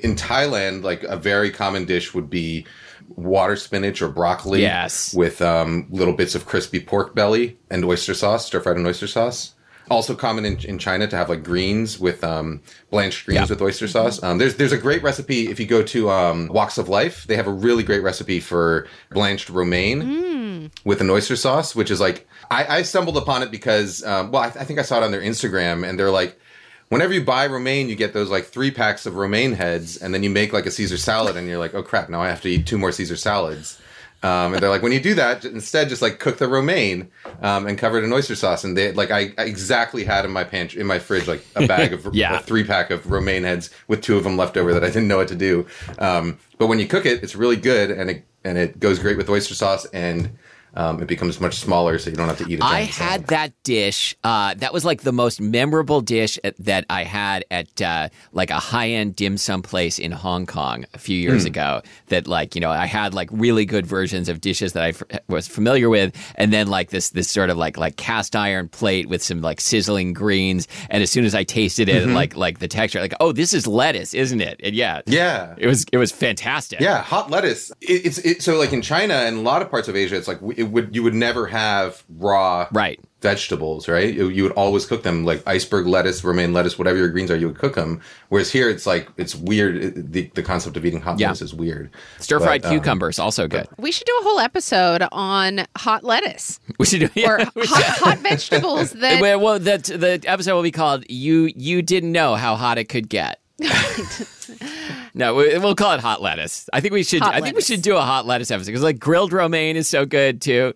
In Thailand, like a very common dish would be water spinach or broccoli Yes. with um, little bits of crispy pork belly and oyster sauce, stir fried in oyster sauce. Also common in, in China to have like greens with um, blanched greens Yeah. with oyster sauce. Um, there's there's a great recipe if you go to um, Woks of Life. They have a really great recipe for blanched romaine with an oyster sauce, which is like I, I stumbled upon it because um, well I, I think I saw it on their Instagram and they're like. Whenever you buy romaine, you get those like three packs of romaine heads, and then you make like a Caesar salad, and you're like, "Oh crap! Now I have to eat two more Caesar salads." Um, and they're like, when you do that, instead just like cook the romaine um, and cover it in oyster sauce. And they like I, I exactly had in my pantry in my fridge like a bag of Yeah. a three pack of romaine heads with two of them left over that I didn't know what to do. Um, but when you cook it, it's really good and it and it goes great with oyster sauce and um, it becomes much smaller, so you don't have to eat it. I had that dish. Uh, that was like the most memorable dish at, that I had at uh, like a high end dim sum place in Hong Kong a few years ago. That like you know I had like really good versions of dishes that I f- was familiar with, and then like this this sort of like like cast iron plate with some like sizzling greens. And as soon as I tasted it, like like the texture, like oh this is lettuce, isn't it? And yeah, Yeah. it was it was fantastic. Yeah, hot lettuce. It, it's it, so like in China and a lot of parts of Asia, it's like it would you would never have raw Right. vegetables, right? You, you would always cook them like iceberg lettuce, romaine lettuce, whatever your greens are, you would cook them. Whereas here, it's like it's weird. It- the the concept of eating hot Yeah. lettuce is weird. Stir fried But, um, cucumbers also good. We should do a whole episode on hot lettuce We should do yeah, or we hot, hot vegetables that Well, well, the the episode will be called "You You Didn't Know How Hot It Could Get." no, we, we'll call it hot lettuce. I think we should. Hot I think we should do a hot lettuce episode because like grilled romaine is so good too.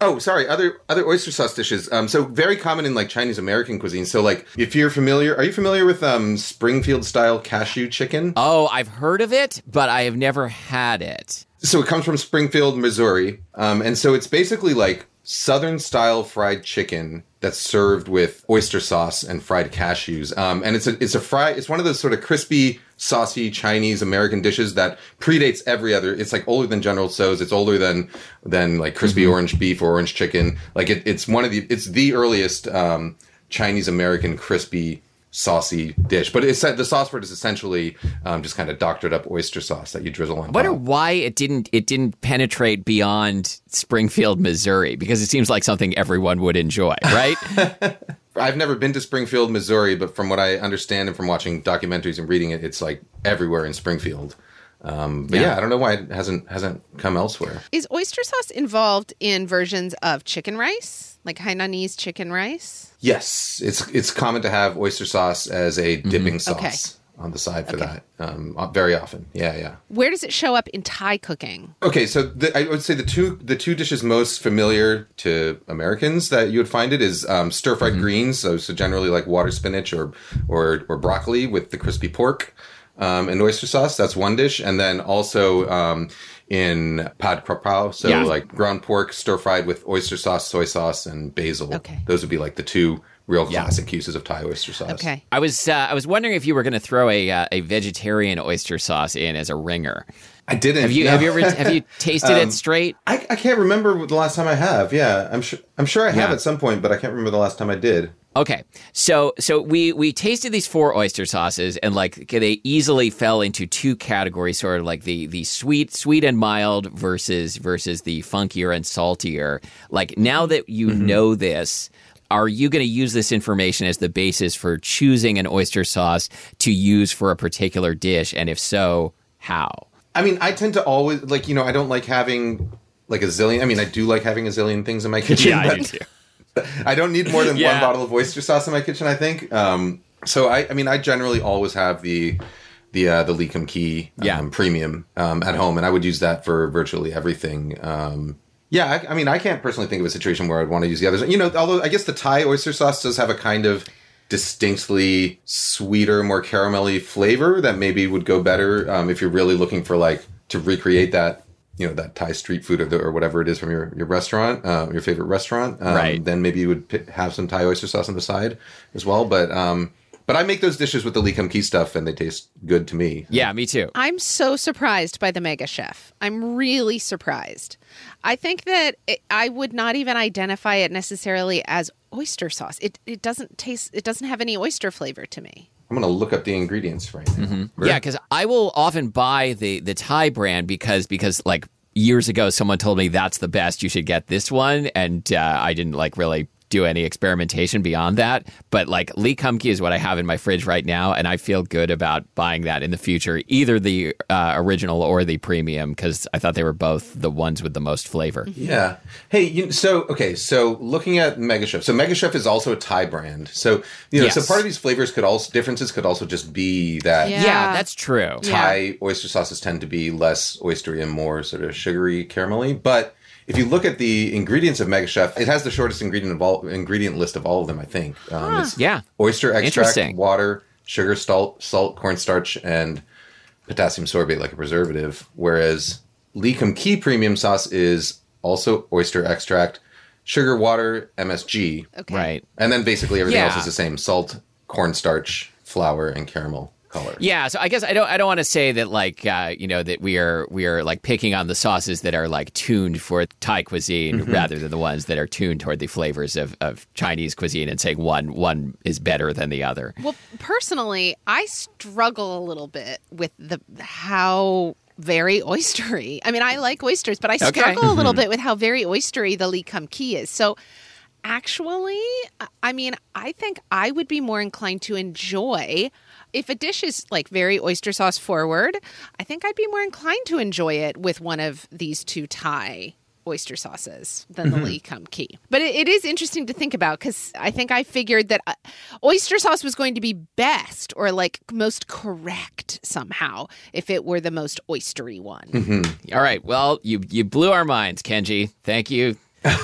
Oh, sorry. Other other oyster sauce dishes. Um, so very common in like Chinese American cuisine. So like, if you're familiar, are you familiar with um Springfield style cashew chicken? Oh, I've heard of it, but I have never had it. So it comes from Springfield, Missouri, um, and so it's basically like Southern style fried chicken that's served with oyster sauce and fried cashews. Um, and it's a it's a fry. It's one of those sort of crispy, saucy Chinese American dishes that predates every other. It's like older than General Tso's. It's older than than like crispy orange beef or orange chicken. Like it, it's one of the it's the earliest um, Chinese American crispy saucy dish. But it's the sauce for it is essentially um, just kind of doctored up oyster sauce that you drizzle on. I wonder top. why it didn't it didn't penetrate beyond Springfield, Missouri, because it seems like something everyone would enjoy, right? I've never been to Springfield, Missouri, but from what I understand and from watching documentaries and reading it, it's like everywhere in Springfield. Um, but yeah. Yeah. I don't know why it hasn't hasn't come elsewhere. is oyster sauce involved in versions of chicken rice, like Hainanese chicken rice. Yes, it's it's common to have oyster sauce as a dipping sauce Okay. on the side for Okay. that. Um, very often, yeah, yeah. Where does it show up in Thai cooking? Okay, so the, I would say the two the two dishes most familiar to Americans that you would find it is um, stir fried greens. So, so generally like water spinach or or or broccoli with the crispy pork um, and oyster sauce. That's one dish, and then also um, in pad krapao, so Yeah. like ground pork stir fried with oyster sauce, soy sauce, and basil. Okay. those would be like the two real Yeah. classic uses of Thai oyster sauce. Okay. I was uh, I was wondering if you were going to throw a uh, a vegetarian oyster sauce in as a ringer. I didn't. Have you no. have you ever have you tasted Um, it straight? I, I can't remember the last time I have. Yeah, I'm sure. I'm sure I have Yeah. at some point, but I can't remember the last time I did. Okay, so so we we tasted these four oyster sauces, and like they easily fell into two categories, sort of like the the sweet sweet and mild versus versus the funkier and saltier. Like now that you mm-hmm. know this. Are you going to use this information as the basis for choosing an oyster sauce to use for a particular dish? And if so, how? I mean, I tend to always like you know I don't like having like a zillion. I mean, I do like having a zillion things in my kitchen. but I don't need more than Yeah. one bottle of oyster sauce in my kitchen. I think. Um, so I, I mean, I generally always have the the uh, the Lee Kum Kee um, Yeah. premium um, at home, and I would use that for virtually everything. Um, yeah, I, I mean, I can't personally think of a situation where I'd want to use the others. You know, although I guess the Thai oyster sauce does have a kind of distinctly sweeter, more caramelly flavor that maybe would go better um, if you're really looking for like to recreate that. You know that Thai street food or, the, or whatever it is from your, your restaurant, uh, your favorite restaurant. Um, Right. Then maybe you would pi have some Thai oyster sauce on the side as well. But um, but I make those dishes with the Lee Kum Kee stuff, and they taste good to me. Yeah, me too. I'm so surprised by the Mega Chef. I'm really surprised. I think that it, I would not even identify it necessarily as oyster sauce. It it doesn't taste. It doesn't have any oyster flavor to me. I'm gonna look up the ingredients right now. Mm-hmm. Yeah, because I will often buy the the Thai brand because because like years ago someone told me that's the best. You should get this one, and uh, I didn't like really do any experimentation beyond that. But like Lee Kum Kee is what I have in my fridge right now, and I feel good about buying that in the future, either the uh, original or the premium, because I thought they were both the ones with the most flavor. Yeah. Hey, you, so okay, so looking at Mega Chef, so Mega Chef is also a Thai brand. So you know, so part of these flavors could also differences could also just be that Yeah. Yeah, that's true. Thai oyster sauces tend to be less oystery and more sort of sugary, caramelly. But if you look at the ingredients of Mega Chef, it has the shortest ingredient of all ingredient list of all of them. I think. Um, it's Yeah. oyster extract, water, sugar, salt, salt, cornstarch, and potassium sorbate, like a preservative. Whereas Lee Kum Kee premium sauce is also oyster extract, sugar, water, MSG, Okay. Right. and then basically everything Yeah. else is the same: salt, cornstarch, flour, and caramel color. Yeah, so I guess I don't I don't want to say that like uh, you know that we are we are like picking on the sauces that are like tuned for Thai cuisine Mm-hmm. rather than the ones that are tuned toward the flavors of, of Chinese cuisine and saying one one is better than the other. Well, personally, I struggle a little bit with the how very oystery. I mean, I like oysters, but I struggle a little bit with how very oystery the Lee Kum Kee is. So actually, I mean, I think I would be more inclined to enjoy if a dish is like very oyster sauce forward. I think I'd be more inclined to enjoy it with one of these two Thai oyster sauces than the Lee Kum Kee. But it, it is interesting to think about because I think I figured that uh, oyster sauce was going to be best or like most correct somehow if it were the most oystery one. All right. Well, you you blew our minds, Kenji. Thank you.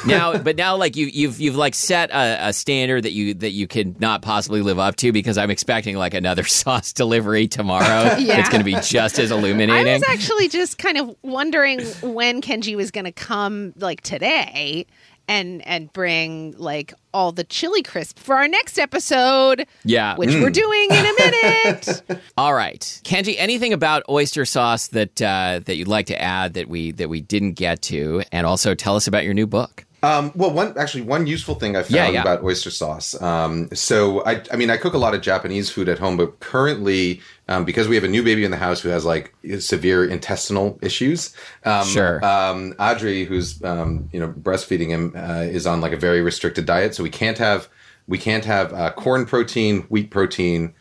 Now, but now, like you, you've you've like set a, a standard that you that you could not possibly live up to because I'm expecting like another sauce delivery tomorrow. Yeah. It's going to be just as illuminating. I was actually just kind of wondering when Kenji was going to come, like today, and and bring like all the chili crisp for our next episode, yeah. which we're doing in a minute. All right, Kenji. Anything about oyster sauce that uh, that you'd like to add that we that we didn't get to, and also tell us about your new book. Um, well, one actually one useful thing I found Yeah, yeah. about oyster sauce. Um, so I, I mean, I cook a lot of Japanese food at home, but currently, um, because we have a new baby in the house who has like severe intestinal issues, um, Sure. Um, Audrey, who's um, you know breastfeeding him, uh, is on like a very restricted diet, so we can't have we can't have uh, corn protein, wheat protein.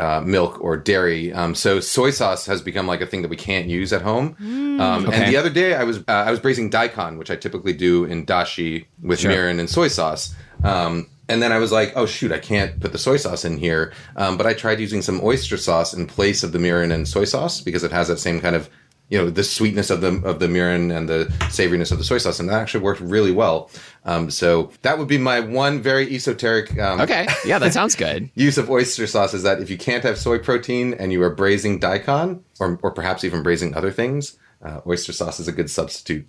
Uh, milk or dairy. Um, so soy sauce has become like a thing that we can't use at home. Um, Okay. And the other day, I was uh, I was braising daikon, which I typically do in dashi with Sure. mirin and soy sauce. Um, and then I was like, oh shoot, I can't put the soy sauce in here. Um, but I tried using some oyster sauce in place of the mirin and soy sauce because it has that same kind of you know the sweetness of the of the mirin and the savoriness of the soy sauce, and that actually worked really well. Um, so that would be my one very esoteric um, Okay. Yeah, that sounds good. use of oyster sauce is that if you can't have soy protein and you are braising daikon, or, or perhaps even braising other things, uh, oyster sauce is a good substitute.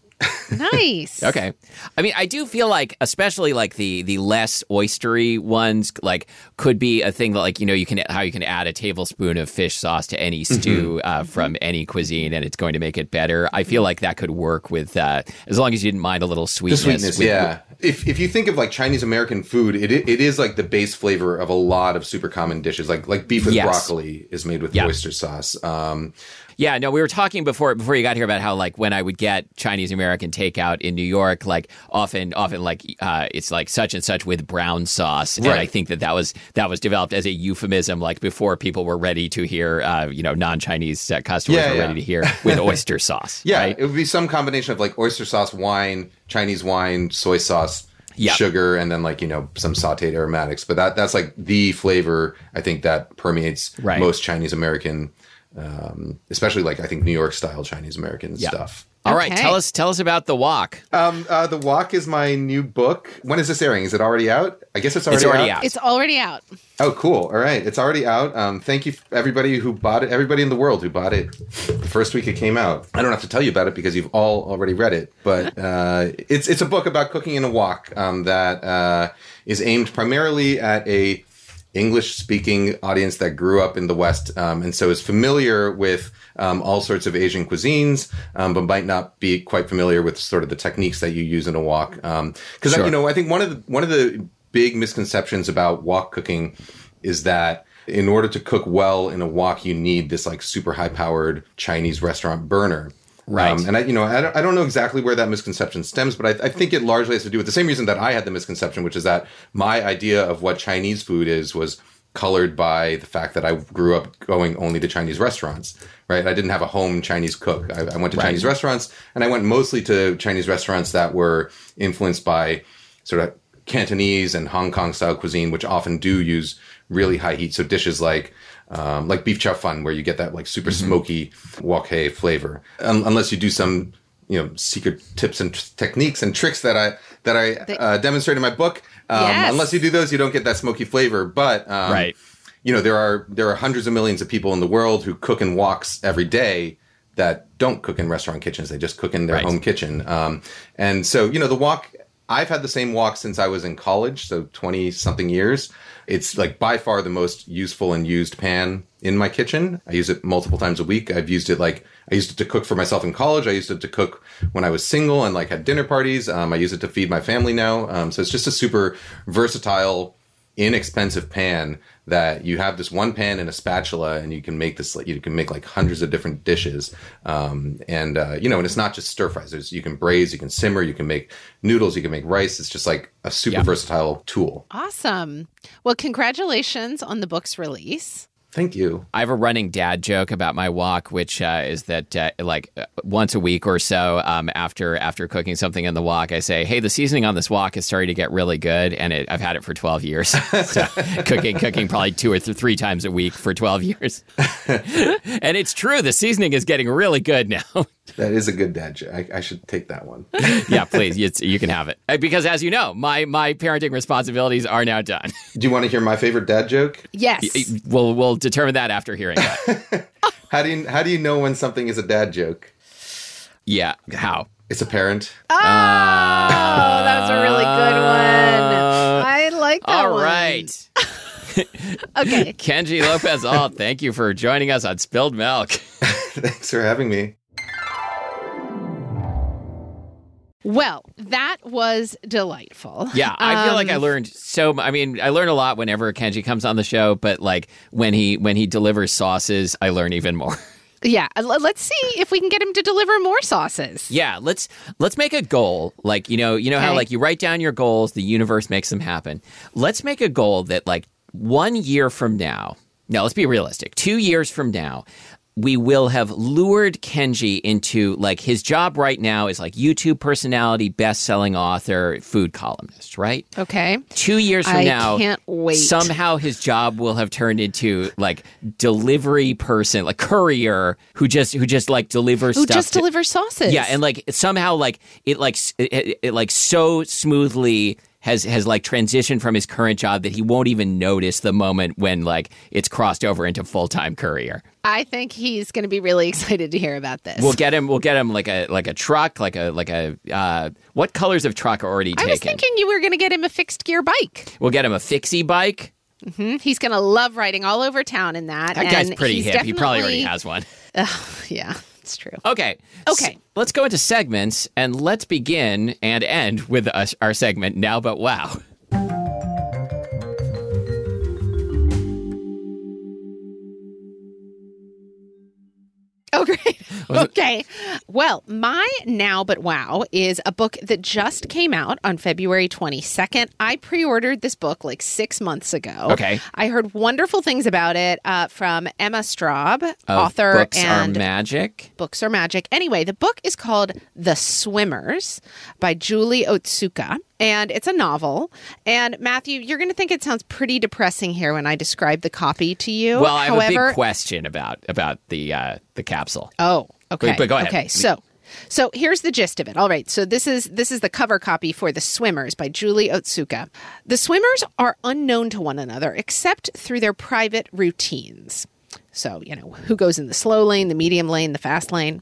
nice. Okay. I mean, I do feel like, especially like the the less oystery ones, like could be a thing that, like you know, you can how you can add a tablespoon of fish sauce to any stew uh, from any cuisine, and it's going to make it better. I feel like that could work with uh, as long as you didn't mind a little sweetness. The sweetness. sweetness, with- yeah. If if you think of like Chinese American food, it it is like the base flavor of a lot of super common dishes. Like like beef with Yes. broccoli is made with Yeah. oyster sauce. Um, Yeah, no, we were talking before before you got here about how like when I would get Chinese American takeout in New York, like often often like uh, it's like such and such with brown sauce, and I think that that was that was developed as a euphemism, like before people were ready to hear, uh, you know, non Chinese uh, customers Yeah, were yeah. ready to hear with oyster sauce. yeah, right? it would be some combination of like oyster sauce, wine, Chinese wine, soy sauce. Yeah. Sugar and then like you know some sautéed aromatics, but that that's like the flavor I think that permeates Right. most Chinese American, um, especially like I think New York style Chinese American Yeah. stuff. All right, Okay. tell us tell us about the Wok. Um, uh, the Wok is my new book. When is this airing? Is it already out? I guess it's already, It's already out. It's already out. Oh, cool. All right, it's already out. Um, thank you, everybody who bought it. Everybody in the world who bought it the first week it came out. I don't have to tell you about it because you've all already read it. But uh, it's it's a book about cooking in a wok um, that uh, is aimed primarily at a English speaking audience that grew up in the West um, and so is familiar with um, all sorts of Asian cuisines, um, but might not be quite familiar with sort of the techniques that you use in a wok. Because Sure. you know, I think one of the one of the big misconceptions about wok cooking is that in order to cook well in a wok, you need this like super high powered Chinese restaurant burner. Right. Um, and I, you know, I don't, I don't know exactly where that misconception stems, but I, I think it largely has to do with the same reason that I had the misconception, which is that my idea of what Chinese food is was colored by the fact that I grew up going only to Chinese restaurants, right? I didn't have a home Chinese cook. I, I went to Right. Chinese restaurants and I went mostly to Chinese restaurants that were influenced by sort of Cantonese and Hong Kong style cuisine, which often do use really high heat. So dishes like um, like beef chow fun, where you get that like super smoky wok hei flavor, Un- unless you do some you know secret tips and tr- techniques and tricks that I that I uh, demonstrate in my book. Um, Yes. Unless you do those, you don't get that smoky flavor. But um, Right. you know there are there are hundreds of millions of people in the world who cook in woks every day that don't cook in restaurant kitchens. They just cook in their Right. home kitchen. Um, and so you know the wok. I've had the same wok since I was in college, so twenty something years. It's like by far the most useful and used pan in my kitchen. I use it multiple times a week. I've used it like I used it to cook for myself in college. I used it to cook when I was single and like had dinner parties. Um, I use it to feed my family now. Um, so it's just a super versatile inexpensive pan that you have this one pan and a spatula and you can make this like you can make like hundreds of different dishes um, and uh, you know and it's not just stir fries There's, you can braise you can simmer you can make noodles you can make rice it's just like a super Yeah. versatile tool Awesome. Well, congratulations on the book's release. Thank you I have a running dad joke about my wok, which uh, is that uh, like uh, once a week or so um, after after cooking something in the wok, I say, "Hey, the seasoning on this wok is starting to get really good," and it, I've had it for twelve years. so cooking cooking probably two or th- three times a week for twelve years, and it's true. The seasoning is getting really good now. That is a good dad joke I, I should take that one yeah, please, you, you can have it Uh, because, as you know, my my parenting responsibilities are now done. do you want to hear my favorite dad joke Yes. we'll we'll determine that after hearing that. how do you how do you know when something is a dad joke yeah, how? it's a parent Oh, that's a really good one. I like that All one. right. Okay. Kenji Lopez Alt, thank you for joining us on Spilled Milk. thanks for having me Well, that was delightful. Yeah, I feel like I Um, learned so. I mean, I learn a lot whenever Kenji comes on the show, but like when he when he delivers sauces, I learn even more. Yeah. Let's see if we can get him to deliver more sauces. yeah, let's let's make a goal. Like you know, you know how like you write down your goals, the universe makes them happen. Let's make a goal that like one year from now. No, let's be realistic. Two years from now. We will have lured Kenji into like his job right now is like YouTube personality, best selling author, food columnist, right? Okay. two years from now, I now, can't wait. somehow his job will have turned into like delivery person, like courier who just who just like delivers Who stuff. just to- delivers sauces. yeah, and like somehow like it like it, it, it like so smoothly has has like transitioned from his current job that he won't even notice the moment when like it's crossed over into full time courier. I think he's going to be really excited to hear about this. We'll get him. We'll get him like a like a truck, like a like a uh, what colors of truck are already I was thinking you were going to get him a fixed gear bike. we'll get him a fixie bike. He's going to love riding all over town in that. That guy's pretty hip. He probably already has one. Yeah, it's true. Okay. Okay. S- let's go into segments and let's begin and end with us, our segment now, but wow. Oh, great. okay. Well, my Now But Wow is a book that just came out on February 22nd. I pre ordered this book like six months ago. Okay. I heard wonderful things about it uh, from Emma Straub, Of author books and are magic. Books Are Magic. Anyway, the book is called The Swimmers by Julie Otsuka, and it's a novel. And Matthew, you're going to think it sounds pretty depressing here when I describe the copy to you. Well, I have However, a big question about about the uh, the capsule. Oh, okay. But go ahead. Okay, so so here's the gist of it. All right, so this is this is the cover copy for The Swimmers by Julie Otsuka. The swimmers are unknown to one another except through their private routines. So, you know, who goes in the slow lane, the medium lane, the fast lane,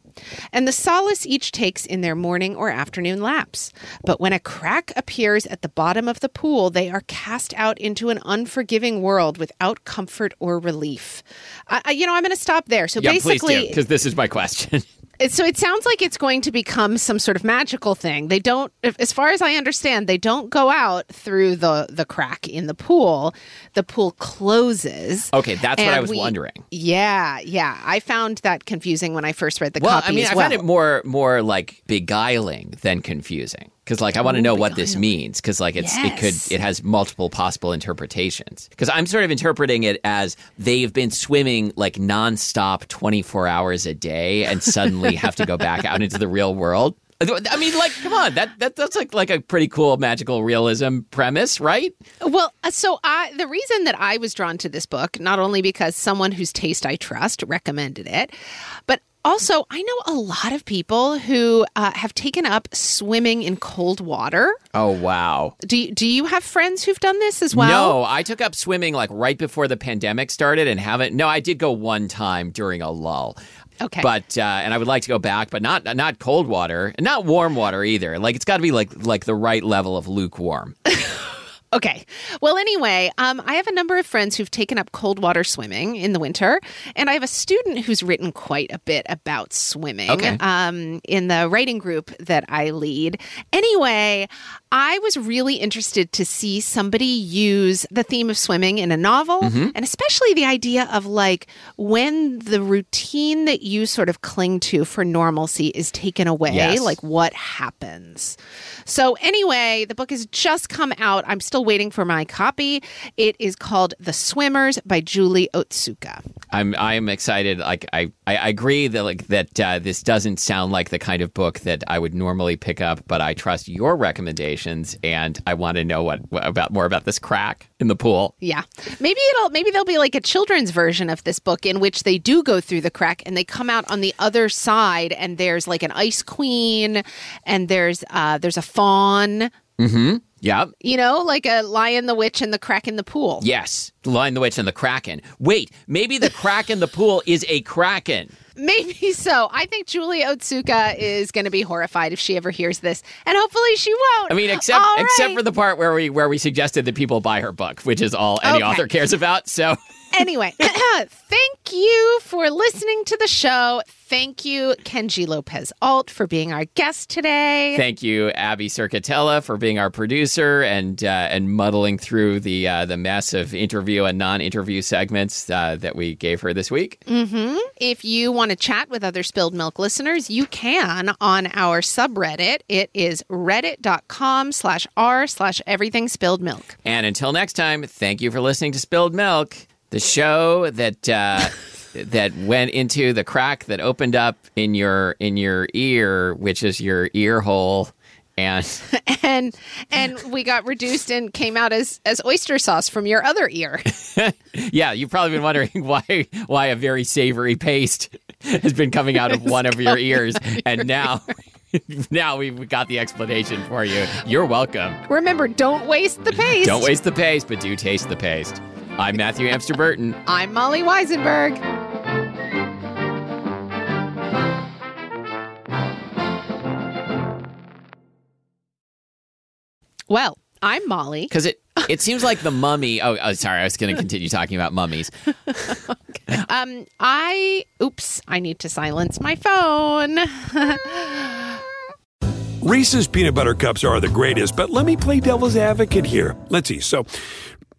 and the solace each takes in their morning or afternoon laps. But when a crack appears at the bottom of the pool, they are cast out into an unforgiving world without comfort or relief. I, I- you know, I'm going to stop there. So Yeah, basically, because this is my question. so it sounds like it's going to become some sort of magical thing. They don't, as far as I understand, they don't go out through the the crack in the pool. The pool closes. Okay, that's what I was we- wondering. Yeah, yeah. I found that confusing when I first read the Well, copy I mean, I well. find it more more like beguiling than confusing because like I want to oh know what this means because like it's it could it has multiple possible interpretations. Because I'm sort of interpreting it as they've been swimming like nonstop 24 hours a day and suddenly have to go back out into the real world. I mean, like, come on, that, that that's like like a pretty cool magical realism premise, right? Well, uh, so I the reason that I was drawn to this book, not only because someone whose taste I trust recommended it, but also I know a lot of people who uh, have taken up swimming in cold water. Oh wow. Do do you have friends who've done this as well? no, I took up swimming like right before the pandemic started and haven't. No, I did go one time during a lull. Okay. But uh, and I would like to go back, but not not cold water and not warm water either. Like it's got to be like like the right level of lukewarm. Okay. Well, anyway, um, I have a number of friends who've taken up cold water swimming in the winter, and I have a student who's written quite a bit about swimming Okay. um, in the writing group that I lead. Anyway, I was really interested to see somebody use the theme of swimming in a novel, Mm-hmm. and especially the idea of like when the routine that you sort of cling to for normalcy is taken away, Yes. like what happens. So, anyway, the book has just come out. I'm still waiting for my copy. It is called The Swimmers by Julie Otsuka. I'm I'm excited. Like I, I I agree that like that uh, this doesn't sound like the kind of book that I would normally pick up, but I trust your and I want to know what, what about more about this crack in the pool. Yeah. Maybe it'll maybe there'll be like a children's version of this book in which they do go through the crack and they come out on the other side and there's like an ice queen and there's uh there's a fawn, Mm-hmm. Yeah. you know, like a lion the witch and the crack in the pool. Yes, the Lion, the Witch, and the Kraken. Wait, maybe the crack in the pool is a kraken. Maybe so. I think Julie Otsuka is going to be horrified if she ever hears this, and hopefully she won't. I mean, except All except for the part where we where we suggested that people buy her book, which is all any Okay. author cares about. So anyway, thank you for listening to the show. Thank you, Kenji Lopez Alt, for being our guest today. thank you, Abby Cerquitella, for being our producer and uh, and muddling through the uh, the mess of interview and non-interview segments uh, that we gave her this week. If you want to chat with other Spilled Milk listeners, you can on our subreddit. It is reddit.com slash r slash everything spilled milk. And until next time, thank you for listening to Spilled Milk, the show that uh, that went into the crack that opened up in your in your ear, which is your ear hole. And And and we got reduced and came out as, as oyster sauce from your other ear. yeah, you've probably been wondering why why a very savory paste has been coming out of one of your ears, and now now we've got the explanation for you. You're welcome. Remember, don't waste the paste. Don't waste the paste, but do taste the paste. I'm Matthew Amster Burton. I'm Molly Wizenberg. Well, I'm Molly. Because it it seems like the mummy. Oh, oh sorry, I was going to continue talking about mummies. Um, I oops, I need to silence my phone. Reese's peanut butter cups are the greatest, but let me play devil's advocate here. Let's see. So,